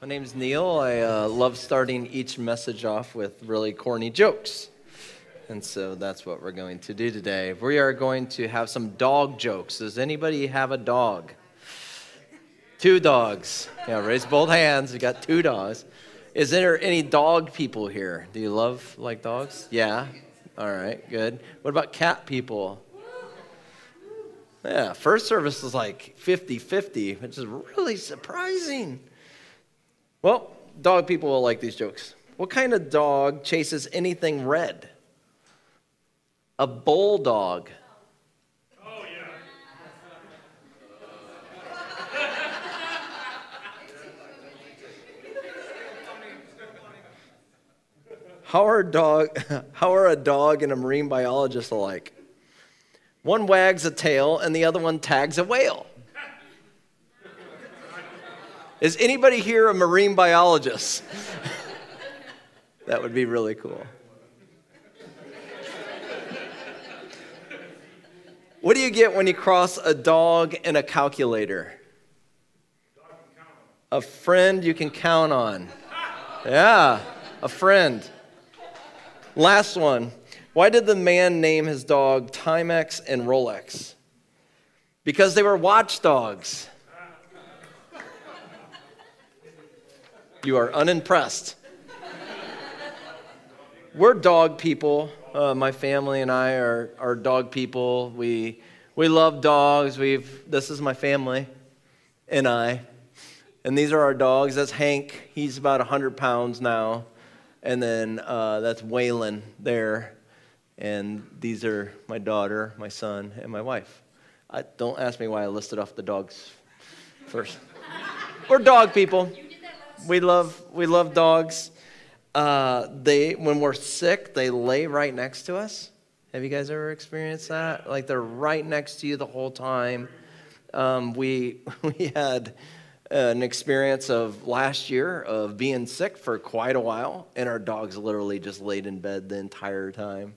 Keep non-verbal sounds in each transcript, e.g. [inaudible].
My name's Neil. I uh, love starting each message off with really corny jokes. And so that's what we're going to do today. We are going to have some dog jokes. Does anybody have a dog? Two dogs. Yeah, raise both hands. We got two dogs. Is there any dog people here? Do you love like dogs? Yeah. All right, good. What about cat people? Yeah, first service is like 50 50, which is really surprising. Well, dog people will like these jokes. What kind of dog chases anything red? A bulldog. Oh, yeah. How are, dog, [laughs] how are a dog and a marine biologist alike? One wags a tail and the other one tags a whale. Is anybody here a marine biologist? [laughs] that would be really cool. What do you get when you cross a dog and a calculator? A friend you can count on. Yeah, a friend. Last one. Why did the man name his dog Timex and Rolex? Because they were watchdogs. You are unimpressed. We're dog people. Uh, my family and I are, are dog people. We, we love dogs. We've, this is my family and I. And these are our dogs. That's Hank. He's about 100 pounds now. And then uh, that's Waylon there. And these are my daughter, my son, and my wife. I, don't ask me why I listed off the dogs first. We're dog people. We love, we love dogs. Uh, they, when we're sick, they lay right next to us. Have you guys ever experienced that? Like they're right next to you the whole time. Um, we, [laughs] we had an experience of last year of being sick for quite a while, and our dogs literally just laid in bed the entire time.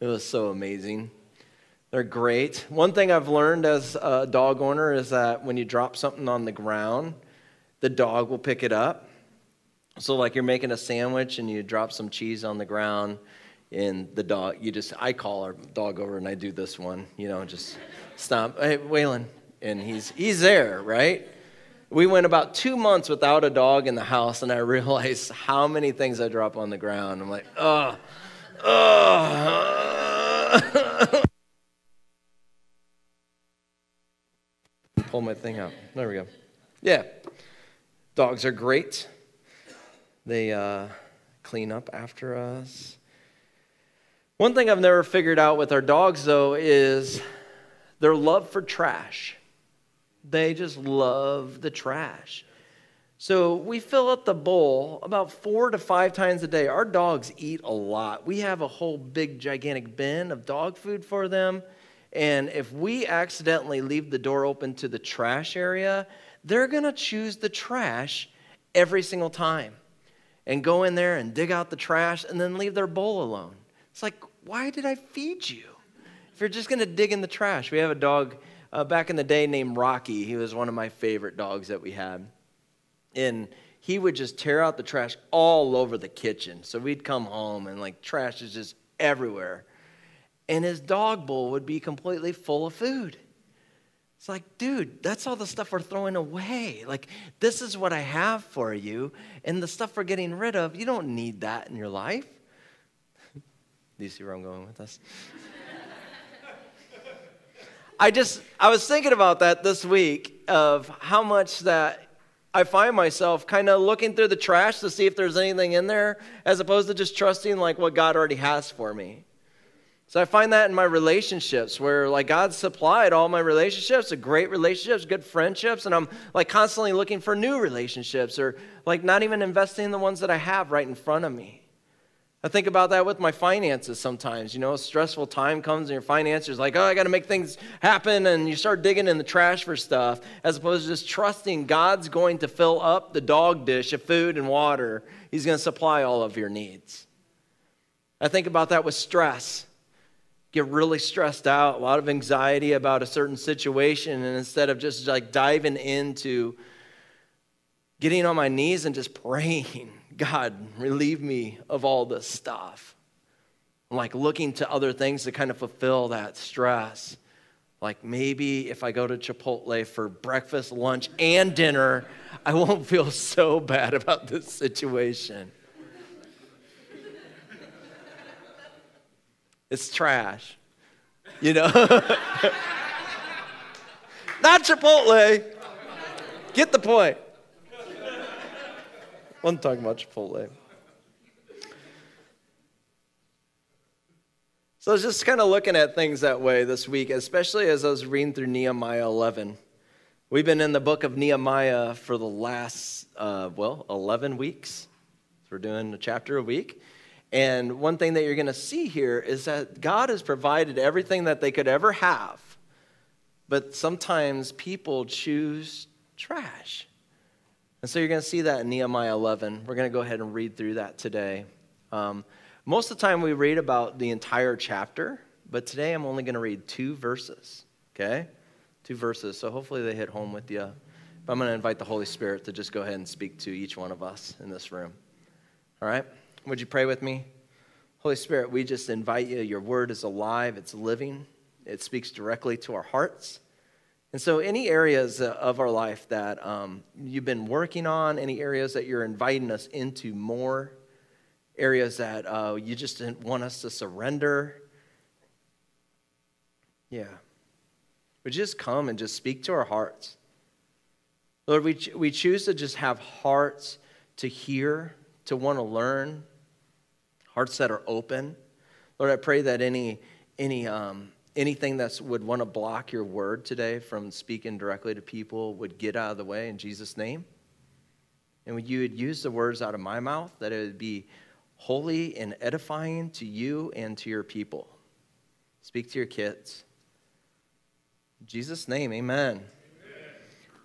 It was so amazing. They're great. One thing I've learned as a dog owner is that when you drop something on the ground, the dog will pick it up. So, like you're making a sandwich and you drop some cheese on the ground, and the dog, you just, I call our dog over and I do this one, you know, just stop. Hey, Waylon. And he's, he's there, right? We went about two months without a dog in the house, and I realized how many things I drop on the ground. I'm like, oh, oh. [laughs] Pull my thing out. There we go. Yeah. Dogs are great. They uh, clean up after us. One thing I've never figured out with our dogs, though, is their love for trash. They just love the trash. So we fill up the bowl about four to five times a day. Our dogs eat a lot. We have a whole big, gigantic bin of dog food for them. And if we accidentally leave the door open to the trash area, they're going to choose the trash every single time and go in there and dig out the trash and then leave their bowl alone. It's like, why did I feed you? If you're just going to dig in the trash. We have a dog uh, back in the day named Rocky. He was one of my favorite dogs that we had. And he would just tear out the trash all over the kitchen. So we'd come home and like trash is just everywhere. And his dog bowl would be completely full of food. It's like, dude, that's all the stuff we're throwing away. Like, this is what I have for you. And the stuff we're getting rid of, you don't need that in your life. [laughs] Do you see where I'm going with this? I just, I was thinking about that this week of how much that I find myself kind of looking through the trash to see if there's anything in there as opposed to just trusting like what God already has for me. So I find that in my relationships where like God supplied all my relationships, great relationships, good friendships, and I'm like constantly looking for new relationships or like not even investing in the ones that I have right in front of me. I think about that with my finances sometimes. You know, a stressful time comes and your finances like, oh, I got to make things happen, and you start digging in the trash for stuff, as opposed to just trusting God's going to fill up the dog dish of food and water. He's going to supply all of your needs. I think about that with stress get really stressed out, a lot of anxiety about a certain situation, and instead of just like diving into getting on my knees and just praying, [laughs] God, relieve me of all this stuff. Like looking to other things to kind of fulfill that stress. Like maybe if I go to Chipotle for breakfast, lunch, and dinner, I won't feel [laughs] so bad about this situation. It's trash. You know? [laughs] Not Chipotle. Get the point. I'm talking about Chipotle. So I was just kind of looking at things that way this week, especially as I was reading through Nehemiah 11. We've been in the book of Nehemiah for the last, uh, well, 11 weeks. We're doing a chapter a week. And one thing that you're going to see here is that God has provided everything that they could ever have, but sometimes people choose trash. And so you're going to see that in Nehemiah 11. We're going to go ahead and read through that today. Um, most of the time we read about the entire chapter, but today I'm only going to read two verses, okay? Two verses, so hopefully they hit home with you. But I'm going to invite the Holy Spirit to just go ahead and speak to each one of us in this room. All right? Would you pray with me? Holy Spirit, we just invite you. Your word is alive, it's living, it speaks directly to our hearts. And so, any areas of our life that um, you've been working on, any areas that you're inviting us into more, areas that uh, you just didn't want us to surrender, yeah. Would you just come and just speak to our hearts? Lord, we, we choose to just have hearts to hear, to want to learn, hearts that are open. Lord, I pray that any, any, um, anything that would want to block your word today from speaking directly to people would get out of the way in Jesus' name. And would you would use the words out of my mouth, that it would be holy and edifying to you and to your people. Speak to your kids. In Jesus' name, amen. amen.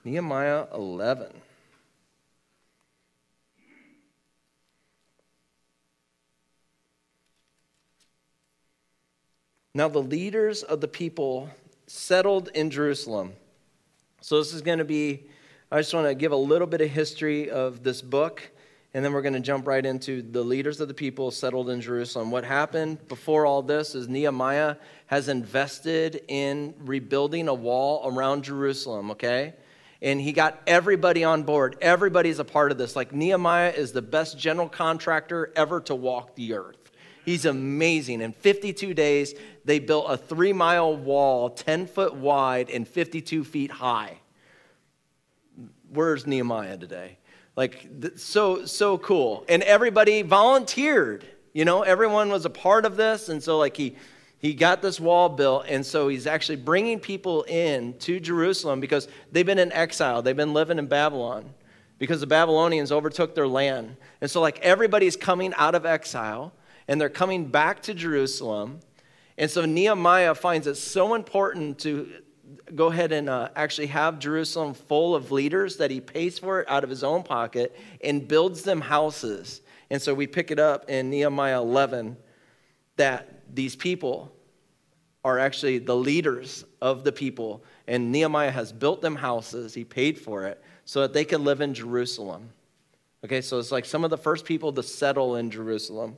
Nehemiah 11. Now, the leaders of the people settled in Jerusalem. So, this is going to be, I just want to give a little bit of history of this book, and then we're going to jump right into the leaders of the people settled in Jerusalem. What happened before all this is Nehemiah has invested in rebuilding a wall around Jerusalem, okay? And he got everybody on board. Everybody's a part of this. Like, Nehemiah is the best general contractor ever to walk the earth. He's amazing. In 52 days, they built a three mile wall, 10 foot wide and 52 feet high. Where's Nehemiah today? Like, so, so cool. And everybody volunteered. You know, everyone was a part of this. And so, like, he, he got this wall built. And so he's actually bringing people in to Jerusalem because they've been in exile, they've been living in Babylon because the Babylonians overtook their land. And so, like, everybody's coming out of exile and they're coming back to Jerusalem. And so Nehemiah finds it so important to go ahead and uh, actually have Jerusalem full of leaders that he pays for it out of his own pocket and builds them houses. And so we pick it up in Nehemiah 11 that these people are actually the leaders of the people. And Nehemiah has built them houses, he paid for it, so that they could live in Jerusalem. Okay, so it's like some of the first people to settle in Jerusalem.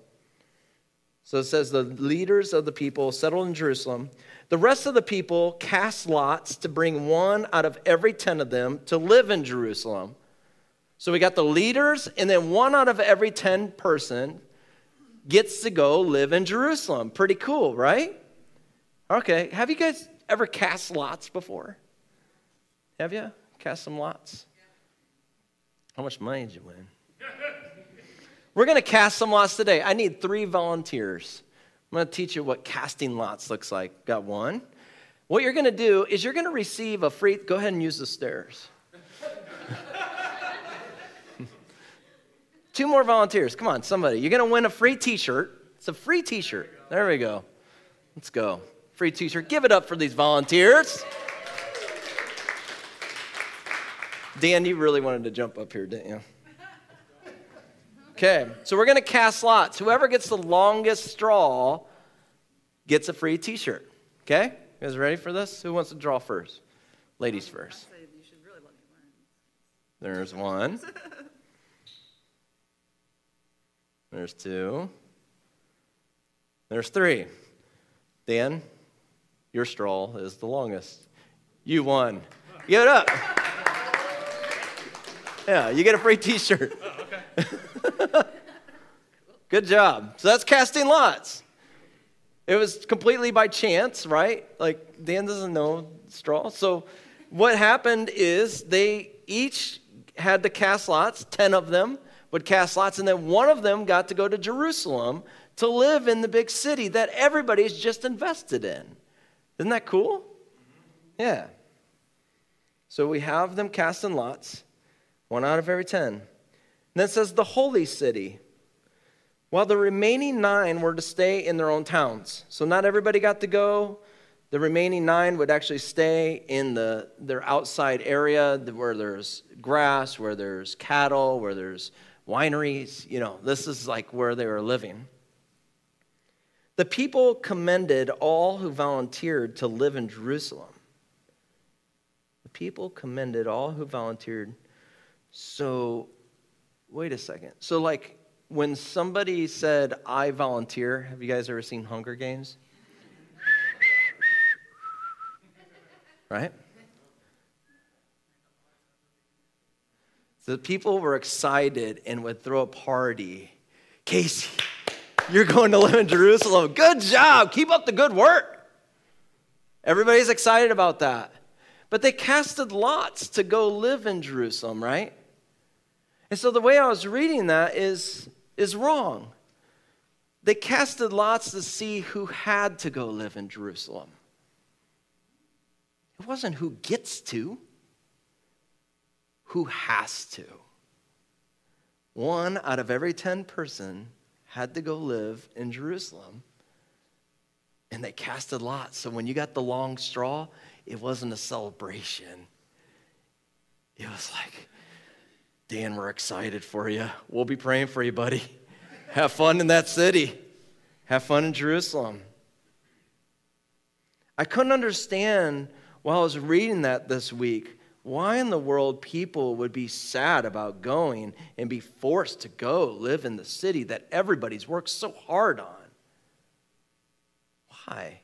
So it says the leaders of the people settled in Jerusalem. The rest of the people cast lots to bring one out of every 10 of them to live in Jerusalem. So we got the leaders, and then one out of every 10 person gets to go live in Jerusalem. Pretty cool, right? Okay, have you guys ever cast lots before? Have you? Cast some lots? How much money did you win? We're going to cast some lots today. I need three volunteers. I'm going to teach you what casting lots looks like. Got one. What you're going to do is you're going to receive a free, go ahead and use the stairs. [laughs] Two more volunteers. Come on, somebody. You're going to win a free t shirt. It's a free t shirt. There we go. Let's go. Free t shirt. Give it up for these volunteers. Dan, you really wanted to jump up here, didn't you? Okay, so we're going to cast lots. Whoever gets the longest straw gets a free t shirt. Okay? You guys ready for this? Who wants to draw first? Ladies first. There's one. [laughs] There's two. There's three. Dan, your straw is the longest. You won. Give it up. [laughs] Yeah, you get a free t shirt. Oh, [laughs] Good job. So that's casting lots. It was completely by chance, right? Like Dan doesn't know straw. So what happened is they each had to cast lots, 10 of them would cast lots, and then one of them got to go to Jerusalem to live in the big city that everybody's just invested in. Isn't that cool? Yeah. So we have them casting lots, one out of every 10. And then it says the holy city. While the remaining nine were to stay in their own towns. So not everybody got to go. The remaining nine would actually stay in the, their outside area where there's grass, where there's cattle, where there's wineries. You know, this is like where they were living. The people commended all who volunteered to live in Jerusalem. The people commended all who volunteered. So, wait a second. So, like, when somebody said, I volunteer, have you guys ever seen Hunger Games? right? So people were excited and would throw a party. Casey, you're going to live in Jerusalem. Good job. Keep up the good work. Everybody's excited about that. But they casted lots to go live in Jerusalem, right? And so the way I was reading that is, is wrong. They casted lots to see who had to go live in Jerusalem. It wasn't who gets to, who has to. One out of every 10 person had to go live in Jerusalem. And they casted lots. So when you got the long straw, it wasn't a celebration. It was like, Dan, we're excited for you. We'll be praying for you, buddy. Have fun in that city. Have fun in Jerusalem. I couldn't understand while I was reading that this week, why in the world people would be sad about going and be forced to go live in the city that everybody's worked so hard on. Why?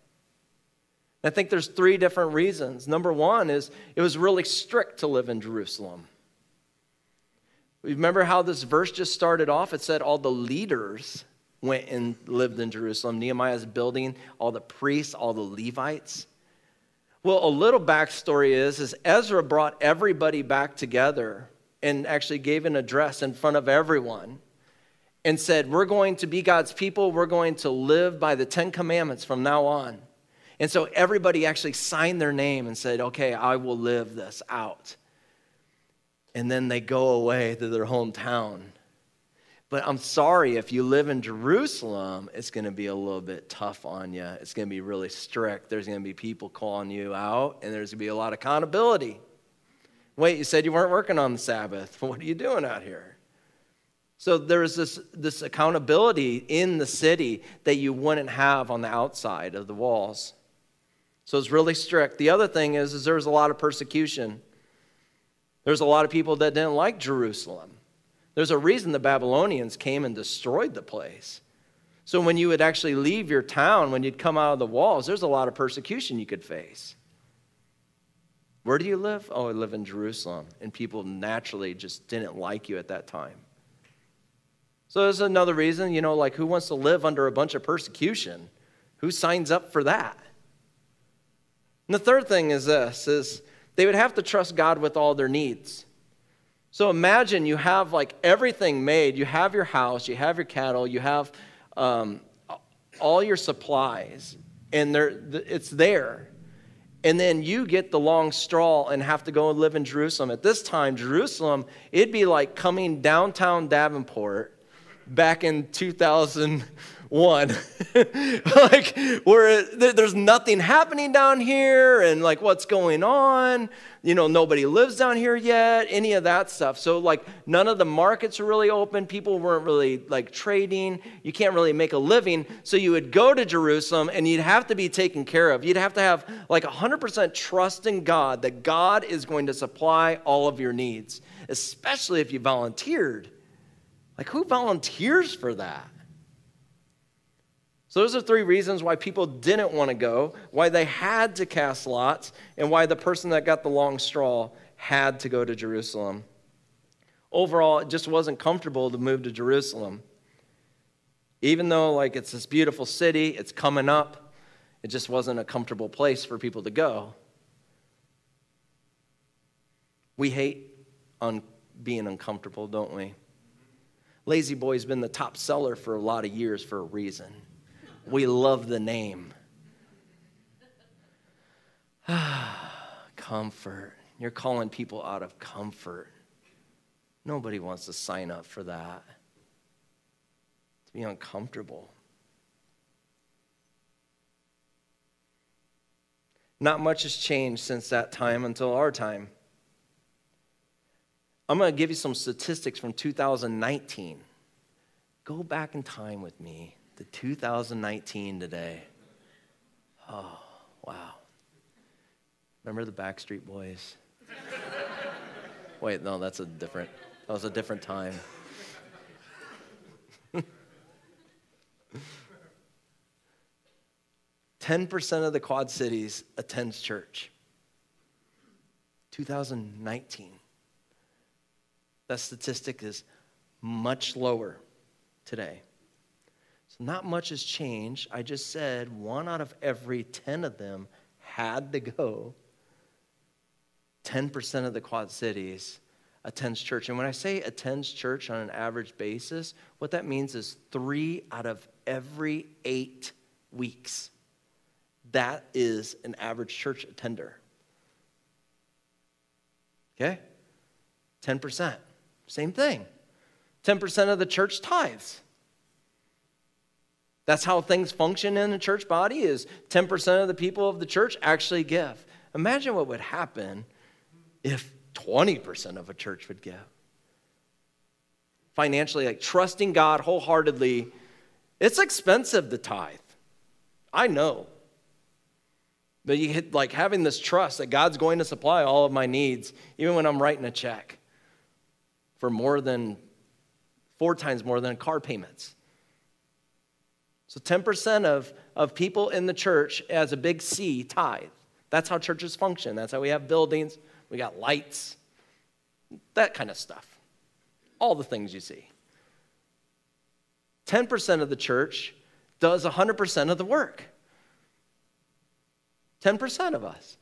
I think there's three different reasons. Number one is it was really strict to live in Jerusalem. Remember how this verse just started off? It said all the leaders went and lived in Jerusalem. Nehemiah's building, all the priests, all the Levites. Well, a little backstory is, is Ezra brought everybody back together and actually gave an address in front of everyone and said, We're going to be God's people. We're going to live by the Ten Commandments from now on. And so everybody actually signed their name and said, Okay, I will live this out. And then they go away to their hometown but I'm sorry, if you live in Jerusalem, it's going to be a little bit tough on you. It's going to be really strict. There's going to be people calling you out, and there's going to be a lot of accountability. Wait, you said you weren't working on the Sabbath. [laughs] What are you doing out here? So there's this, this accountability in the city that you wouldn't have on the outside of the walls. So it's really strict. The other thing is, is there's a lot of persecution. There's a lot of people that didn't like Jerusalem. There's a reason the Babylonians came and destroyed the place. So when you would actually leave your town, when you'd come out of the walls, there's a lot of persecution you could face. Where do you live? Oh, I live in Jerusalem. And people naturally just didn't like you at that time. So there's another reason, you know, like who wants to live under a bunch of persecution? Who signs up for that? And the third thing is this is they would have to trust God with all their needs. So imagine you have like everything made. You have your house, you have your cattle, you have um, all your supplies, and it's there. And then you get the long straw and have to go and live in Jerusalem. At this time, Jerusalem, it'd be like coming downtown Davenport back in 2000 one. [laughs] like, where there's nothing happening down here, and like, what's going on? You know, nobody lives down here yet, any of that stuff. So, like, none of the markets are really open. People weren't really like trading. You can't really make a living. So, you would go to Jerusalem and you'd have to be taken care of. You'd have to have like 100% trust in God that God is going to supply all of your needs especially if you volunteered. Like, who volunteers for that? So, those are three reasons why people didn't want to go, why they had to cast lots, and why the person that got the long straw had to go to Jerusalem. Overall, it just wasn't comfortable to move to Jerusalem. Even though, like, it's this beautiful city, it's coming up, it just wasn't a comfortable place for people to go. We hate un- being uncomfortable, don't we? La-Z-Boy's been the top seller for a lot of years for a reason. We love the name. [sighs] comfort. You're calling people out of comfort. Nobody wants to sign up for that. To be uncomfortable. Not much has changed since that time until our time. I'm going to give you some statistics from 2019. Go back in time with me to 2019 today. Oh, wow. Remember the Backstreet Boys? Wait, no, that's a different, that was a different time. [laughs] Ten percent of the Quad Cities attends church. 2019. That statistic is much lower today. So, not much has changed. I just said one out of every 10 of them had to go. 10% of the Quad Cities attends church. And when I say attends church on an average basis, what that means is three out of every eight weeks. That is an average church attender. Okay? 10%. Same thing. 10% of the church tithes. That's how things function in the church body is 10% of the people of the church actually give. Imagine what would happen if 20% of a church would give. Financially, like trusting God wholeheartedly, it's expensive to tithe. I know. But you hit like having this trust that God's going to supply all of my needs, even when I'm writing a check for more than four times more than car payments. So 10% of, of people in the church as a big C tithe. That's how churches function. That's how we have buildings, we got lights, that kind of stuff. All the things you see. 10% of the church does 100% of the work. 10% of us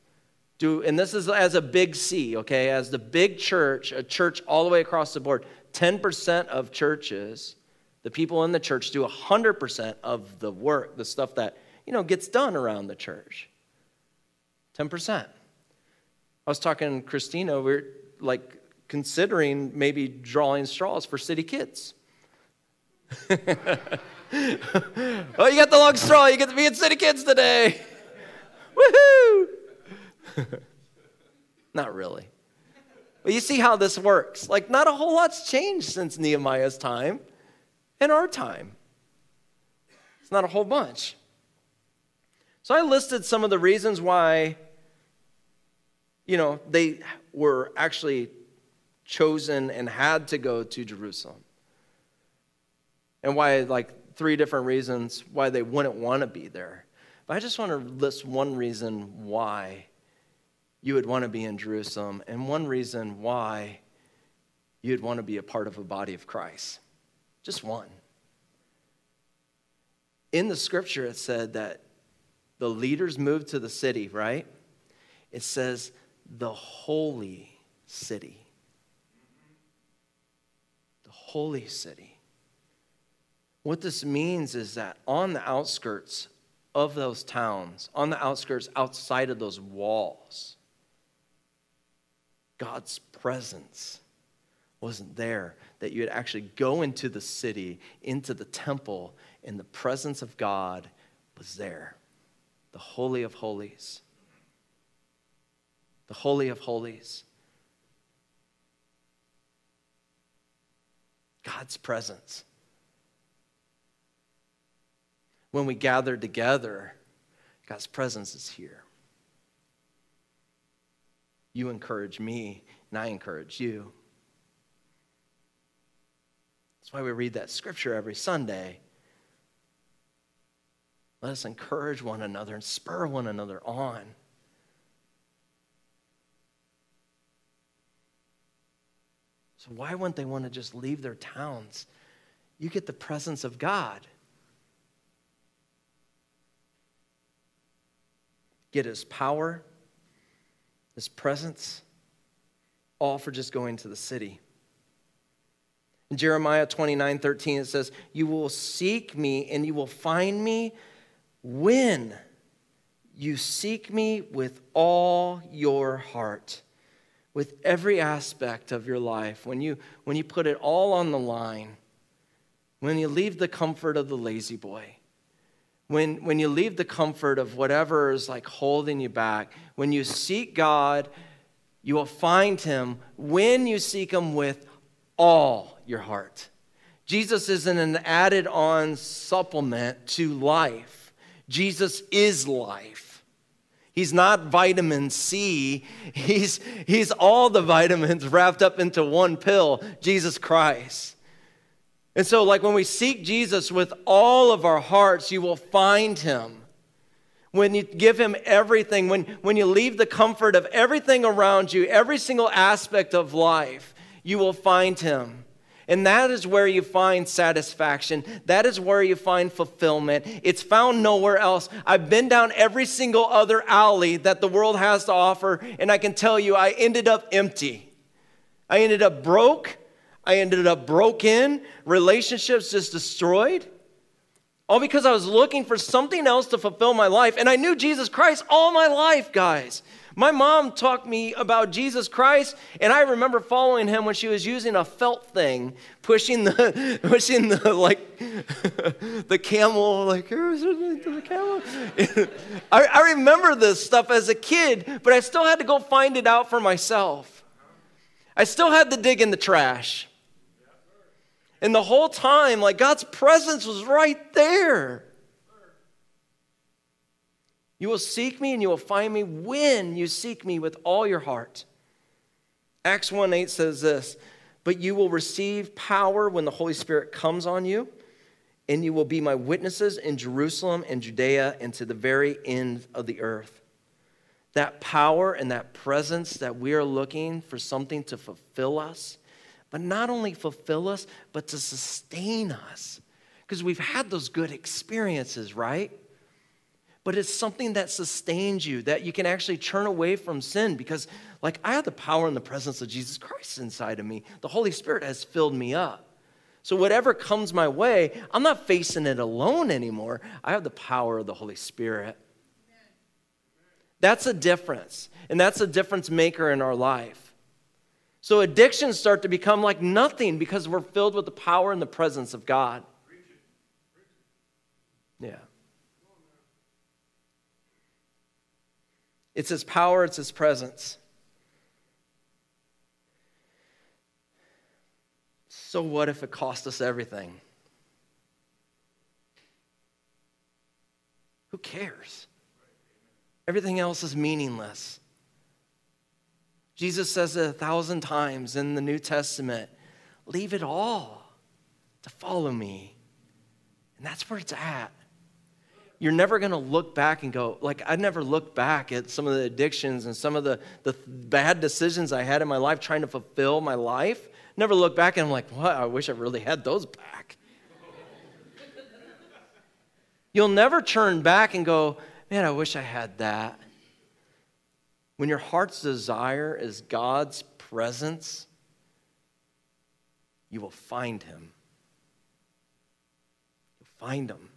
do, and this is as a big C, okay, as the big church, a church all the way across the board, 10% of churches, the people in the church do 100% of the work, the stuff that, you know, gets done around the church. 10%. I was talking to Christina, we we're like considering maybe drawing straws for city kids. [laughs] oh, you got the long straw, you get to be in city kids today. [laughs] Woohoo! [laughs] not really. But you see how this works. Like, not a whole lot's changed since Nehemiah's time and our time. It's not a whole bunch. So I listed some of the reasons why, you know, they were actually chosen and had to go to Jerusalem. And why, like, three different reasons why they wouldn't want to be there. But I just want to list one reason why you would want to be in Jerusalem, and one reason why you'd want to be a part of a body of Christ. Just one. In the scripture, it said that the leaders moved to the city, right? It says the holy city. The holy city. What this means is that on the outskirts of those towns, on the outskirts outside of those walls, God's presence wasn't there, that you would actually go into the city, into the temple, and the presence of God was there. The Holy of Holies. The Holy of Holies. God's presence. When we gather together, God's presence is here. You encourage me, and I encourage you. That's why we read that scripture every Sunday. Let us encourage one another and spur one another on. So, why wouldn't they want to just leave their towns? You get the presence of God. Get his power, his presence, all for just going to the city. In Jeremiah 29 13, it says, You will seek me and you will find me when you seek me with all your heart, with every aspect of your life, when you, when you put it all on the line, when you leave the comfort of the La-Z-Boy, when, when you leave the comfort of whatever is like holding you back, when you seek God, you will find him when you seek him with all your heart. Jesus isn't an added on supplement to life. Jesus is life. He's not vitamin C. He's, he's all the vitamins wrapped up into one pill, Jesus Christ. And so, like when we seek Jesus with all of our hearts, you will find him. When you give him everything, when, when you leave the comfort of everything around you, every single aspect of life, you will find him. And that is where you find satisfaction. That is where you find fulfillment. It's found nowhere else. I've been down every single other alley that the world has to offer, and I can tell you, I ended up empty. I ended up broke. I ended up broken. Relationships just destroyed. All because I was looking for something else to fulfill my life. And I knew Jesus Christ all my life, guys. My mom taught me about Jesus Christ, and I remember following him when she was using a felt thing, pushing the [laughs] pushing the like [laughs] the camel, like the camel. [laughs] I, I remember this stuff as a kid, but I still had to go find it out for myself. I still had to dig in the trash. And the whole time, like God's presence was right there. You will seek me and you will find me when you seek me with all your heart. Acts 1 8 says this, but you will receive power when the Holy Spirit comes on you, and you will be my witnesses in Jerusalem and Judea and to the very end of the earth. That power and that presence that we are looking for something to fulfill us, but not only fulfill us, but to sustain us. Because we've had those good experiences, right? but it's something that sustains you, that you can actually turn away from sin because, like, I have the power and the presence of Jesus Christ inside of me. The Holy Spirit has filled me up. So, whatever comes my way, I'm not facing it alone anymore. I have the power of the Holy Spirit. That's a difference, and that's a difference maker in our life. So, addictions start to become like nothing because we're filled with the power and the presence of God. Yeah. It's His power, it's His presence. So, what if it cost us everything? Who cares? Everything else is meaningless. Jesus says it a thousand times in the New Testament leave it all to follow me. And that's where it's at you're never going to look back and go, like, I never looked back at some of the addictions and some of the, the bad decisions I had in my life trying to fulfill my life. Never look back and I'm like, what? I wish I really had those back. You'll never turn back and go, man, I wish I had that. When your heart's desire is God's presence, you will find Him. You'll find Him.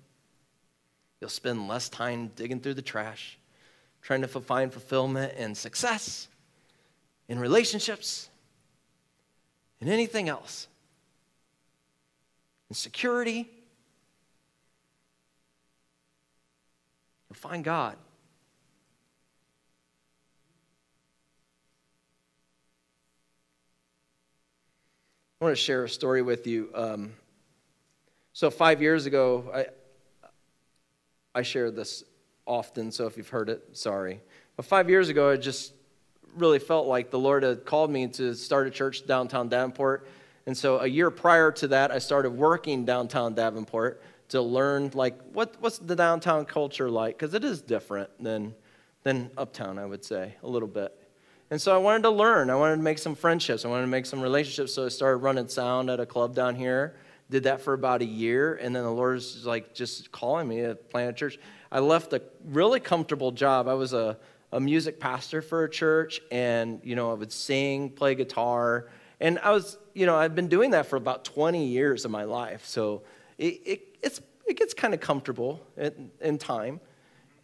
You'll spend less time digging through the trash, trying to find fulfillment and success in relationships, in anything else, in security. You'll find God. I want to share a story with you. Um, so, five years ago, I, I share this often, so if you've heard it, sorry. But five years ago, I just really felt like the Lord had called me to start a church downtown Davenport. And so a year prior to that, I started working downtown Davenport to learn like what, what's the downtown culture like because it is different than, than uptown, I would say, a little bit. And so I wanted to learn. I wanted to make some friendships. I wanted to make some relationships. So I started running sound at a club down here. Did that for about a year, and then the Lord was like just calling me to plant a church. I left a really comfortable job. I was a, a music pastor for a church, and you know I would sing, play guitar, and I was you know I've been doing that for about 20 years of my life. So it, it it's it gets kind of comfortable in, in time,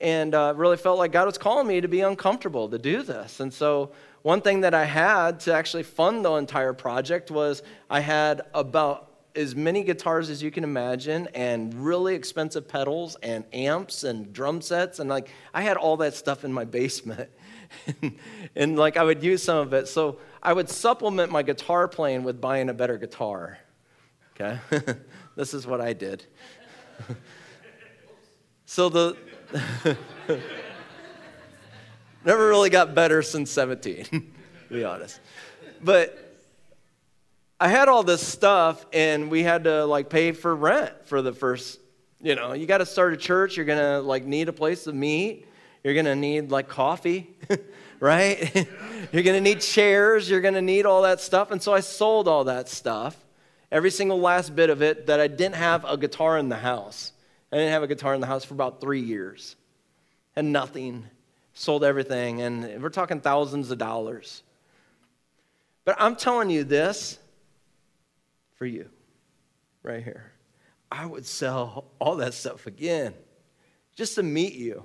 and uh, really felt like God was calling me to be uncomfortable to do this. And so one thing that I had to actually fund the entire project was I had about as many guitars as you can imagine and really expensive pedals and amps and drum sets. And like i had all that stuff in my basement. And, [laughs] and, like i would use some of it. So i would supplement my guitar playing with buying a better guitar. Okay? [laughs] This is what i did. [laughs] So the [laughs] never really got better since 17 [laughs] to be honest but I had all this stuff, and we had to like pay for rent for the first. You know, you got to start a church. You're gonna like need a place to meet. You're gonna need like coffee, [laughs] right? you're gonna need chairs. You're gonna need all that stuff. And so I sold all that stuff, every single last bit of it. That I didn't have a guitar in the house. I didn't have a guitar in the house for about three years, and nothing. Sold everything, and we're talking thousands of dollars. But I'm telling you this for you right here. I would sell all that stuff again just to meet you.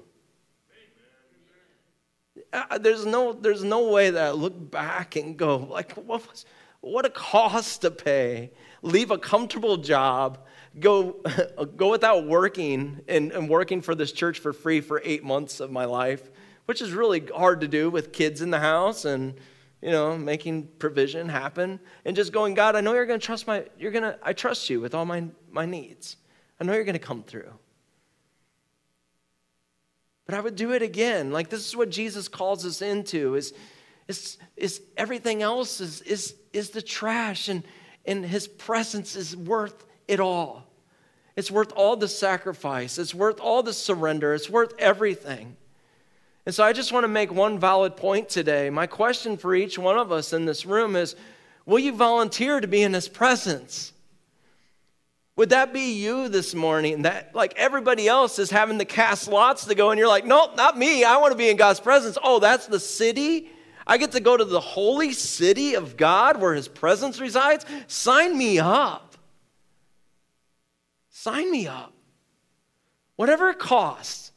Uh, there's no, there's no way that I look back and go, like, what, was, what a cost to pay. Leave a comfortable job, go, [laughs] go without working and, and working for this church for free for eight months of my life, which is really hard to do with kids in the house and you know, making provision happen and just going, God, I know you're going to trust my, you're going to, I trust you with all my, my needs. I know you're going to come through. But I would do it again. Like this is what Jesus calls us into is, is, is everything else is, is, is the trash and, and his presence is worth it all. It's worth all the sacrifice. It's worth all the surrender. It's worth everything. And so I just want to make one valid point today. My question for each one of us in this room is Will you volunteer to be in His presence? Would that be you this morning? That, like everybody else, is having to cast lots to go, and you're like, Nope, not me. I want to be in God's presence. Oh, that's the city? I get to go to the holy city of God where His presence resides? Sign me up. Sign me up. Whatever it costs.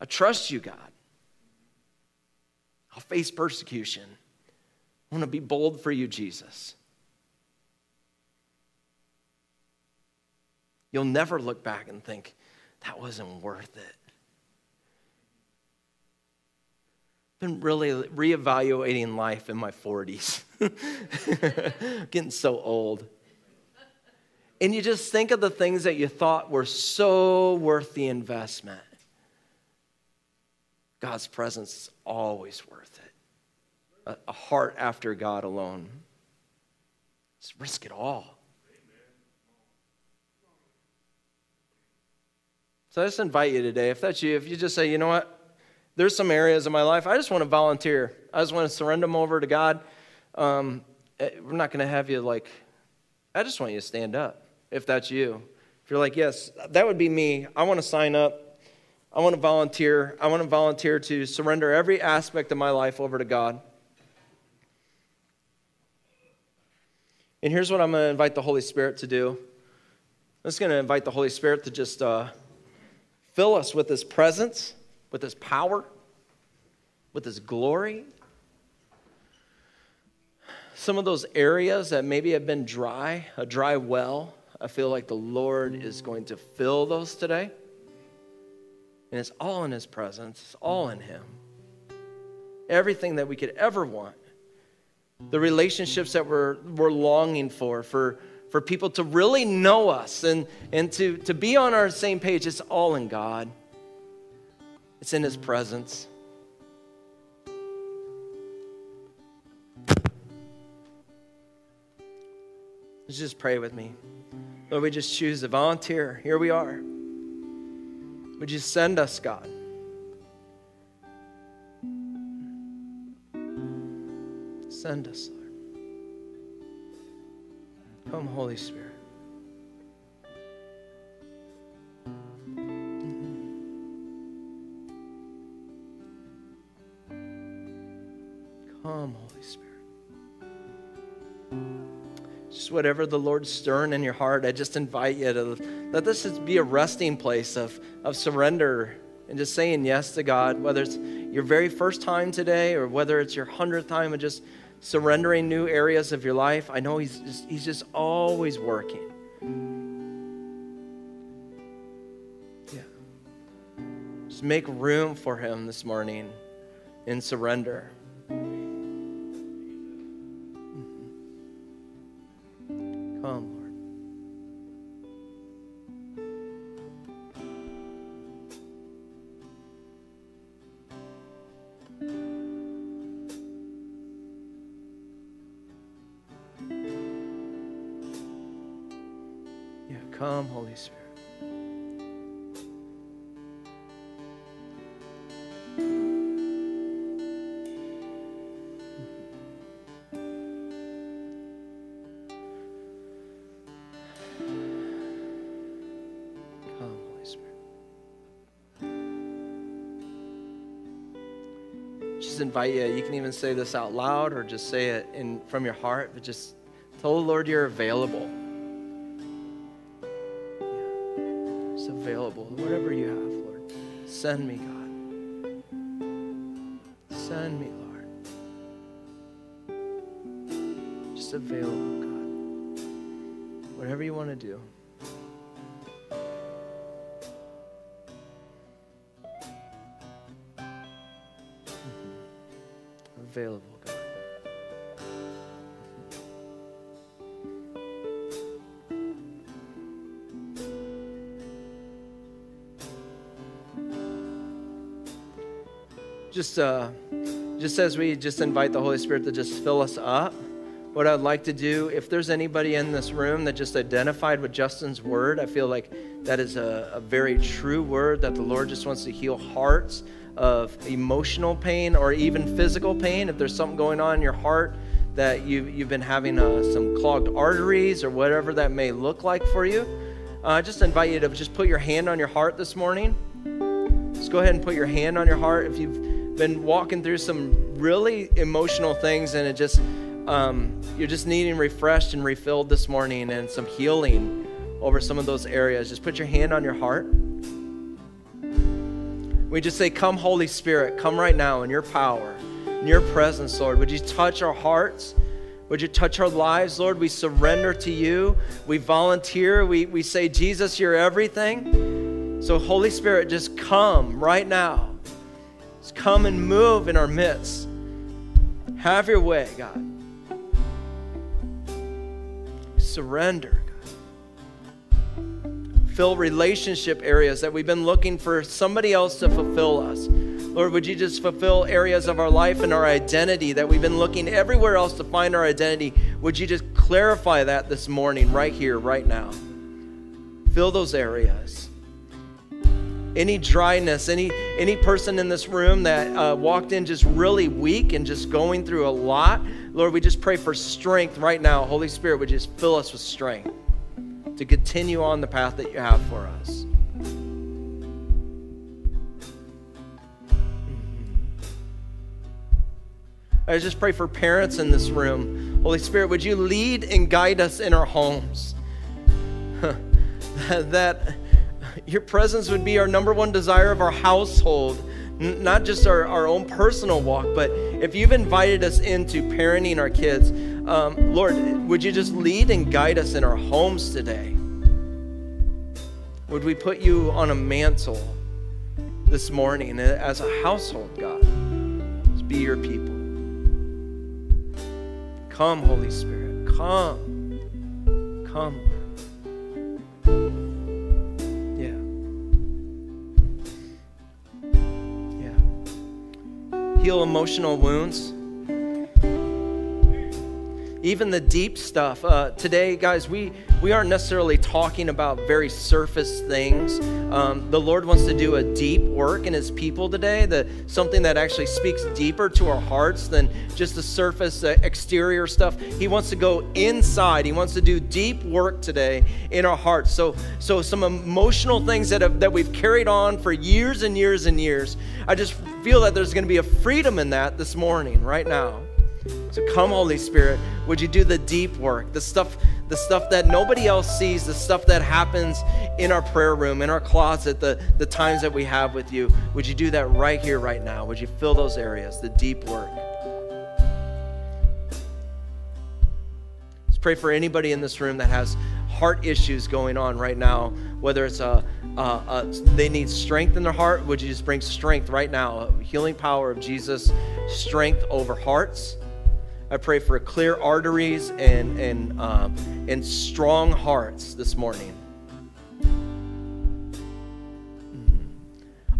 I trust you, God. I'll face persecution. I want to be bold for you, Jesus. You'll never look back and think, that wasn't worth it. Been really reevaluating life in my 40s. [laughs] Getting so old. And you just think of the things that you thought were so worth the investment. God's presence is always worth it. A, a heart after God alone. Just risk it all. So I just invite you today, if that's you, if you just say, you know what, there's some areas of my life, I just want to volunteer. I just want to surrender them over to God. Um, eh, we're not going to have you like, I just want you to stand up if that's you. If you're like, yes, that would be me, I want to sign up. I want to volunteer. I want to volunteer to surrender every aspect of my life over to God. And here's what I'm going to invite the Holy Spirit to do. I'm just going to invite the Holy Spirit to just uh, fill us with His presence, with His power, with His glory. Some of those areas that maybe have been dry, a dry well, I feel like the Lord is going to fill those today. And it's all in His presence, it's all in Him. Everything that we could ever want. The relationships that we're, we're longing for, for, for people to really know us and, and to, to be on our same page, it's all in God. It's in His presence. Let's just pray with me. Lord, we just choose to volunteer. Here we are. Would you send us, God? Send us, Lord. Come, Holy Spirit. Come, Holy Spirit. Just whatever the Lord's stirring in your heart, I just invite you to let this be a resting place of, of surrender and just saying yes to God, whether it's your very first time today or whether it's your hundredth time of just surrendering new areas of your life. I know He's just, he's just always working. Yeah. Just make room for Him this morning in surrender. Invite you. You can even say this out loud or just say it in from your heart, but just tell the Lord you're available. Yeah, available. Whatever you have, Lord. Send me, God. Send me, Lord. Just available, God. Whatever you want to do. Available. just uh, just as we just invite the Holy Spirit to just fill us up, what I'd like to do, if there's anybody in this room that just identified with Justin's word, I feel like that is a, a very true word that the Lord just wants to heal hearts of emotional pain or even physical pain. If there's something going on in your heart that you've, you've been having uh, some clogged arteries or whatever that may look like for you, uh, I just invite you to just put your hand on your heart this morning. Just go ahead and put your hand on your heart if you've been walking through some really emotional things and it just um, you're just needing refreshed and refilled this morning and some healing over some of those areas just put your hand on your heart we just say come holy spirit come right now in your power in your presence lord. Would you touch our hearts? Would you touch our lives lord? We surrender to you. We volunteer. We, we say jesus you're everything. So holy spirit just come right now. Just come and move in our midst. Have your way, God. Surrender. Fill relationship areas that we've been looking for somebody else to fulfill us. Lord, would you just fulfill areas of our life and our identity that we've been looking everywhere else to find our identity? Would you just clarify that this morning, right here, right now? Fill those areas any dryness, any any person in this room that uh, walked in just really weak and just going through a lot, Lord, we just pray for strength right now. Holy Spirit, would just fill us with strength to continue on the path that you have for us. I just pray for parents in this room. Holy Spirit, would you lead and guide us in our homes? [laughs] that your presence would be our number one desire of our household, not just our, our own personal walk, but if you've invited us into parenting our kids, um, Lord, would you just lead and guide us in our homes today? Would we put you on a mantle this morning as a household, God? Just be your people. Come, Holy Spirit. Come. Come. Yeah. Yeah. Heal emotional wounds. Even the deep stuff. Uh, today, guys, we, we aren't necessarily talking about very surface things. Um, the Lord wants to do a deep work in His people today, that something that actually speaks deeper to our hearts than just the surface uh, exterior stuff. He wants to go inside. He wants to do deep work today in our hearts. So, so some emotional things that have, that we've carried on for years and years and years. I just feel that there's going to be a freedom in that this morning, right now. So come, Holy Spirit, would you do the deep work, the stuff, the stuff that nobody else sees, the stuff that happens in our prayer room, in our closet, the, the times that we have with you. Would you do that right here, right now? Would you fill those areas, the deep work? Let's pray for anybody in this room that has heart issues going on right now, whether it's a, a, a, they need strength in their heart, would you just bring strength right now? Healing power of Jesus, strength over hearts. I pray for clear arteries and, and, um, and strong hearts this morning.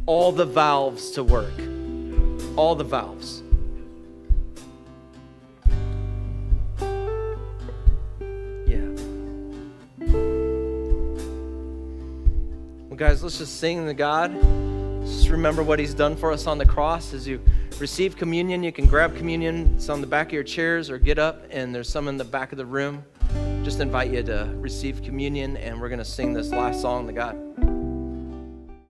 All the valves to work. All the valves. Yeah. Well, guys, let's just sing to God. Just remember what He's done for us on the cross as you receive communion, you can grab communion. It's on the back of your chairs or get up, and there's some in the back of the room. Just invite you to receive communion, and we're going to sing this last song to God.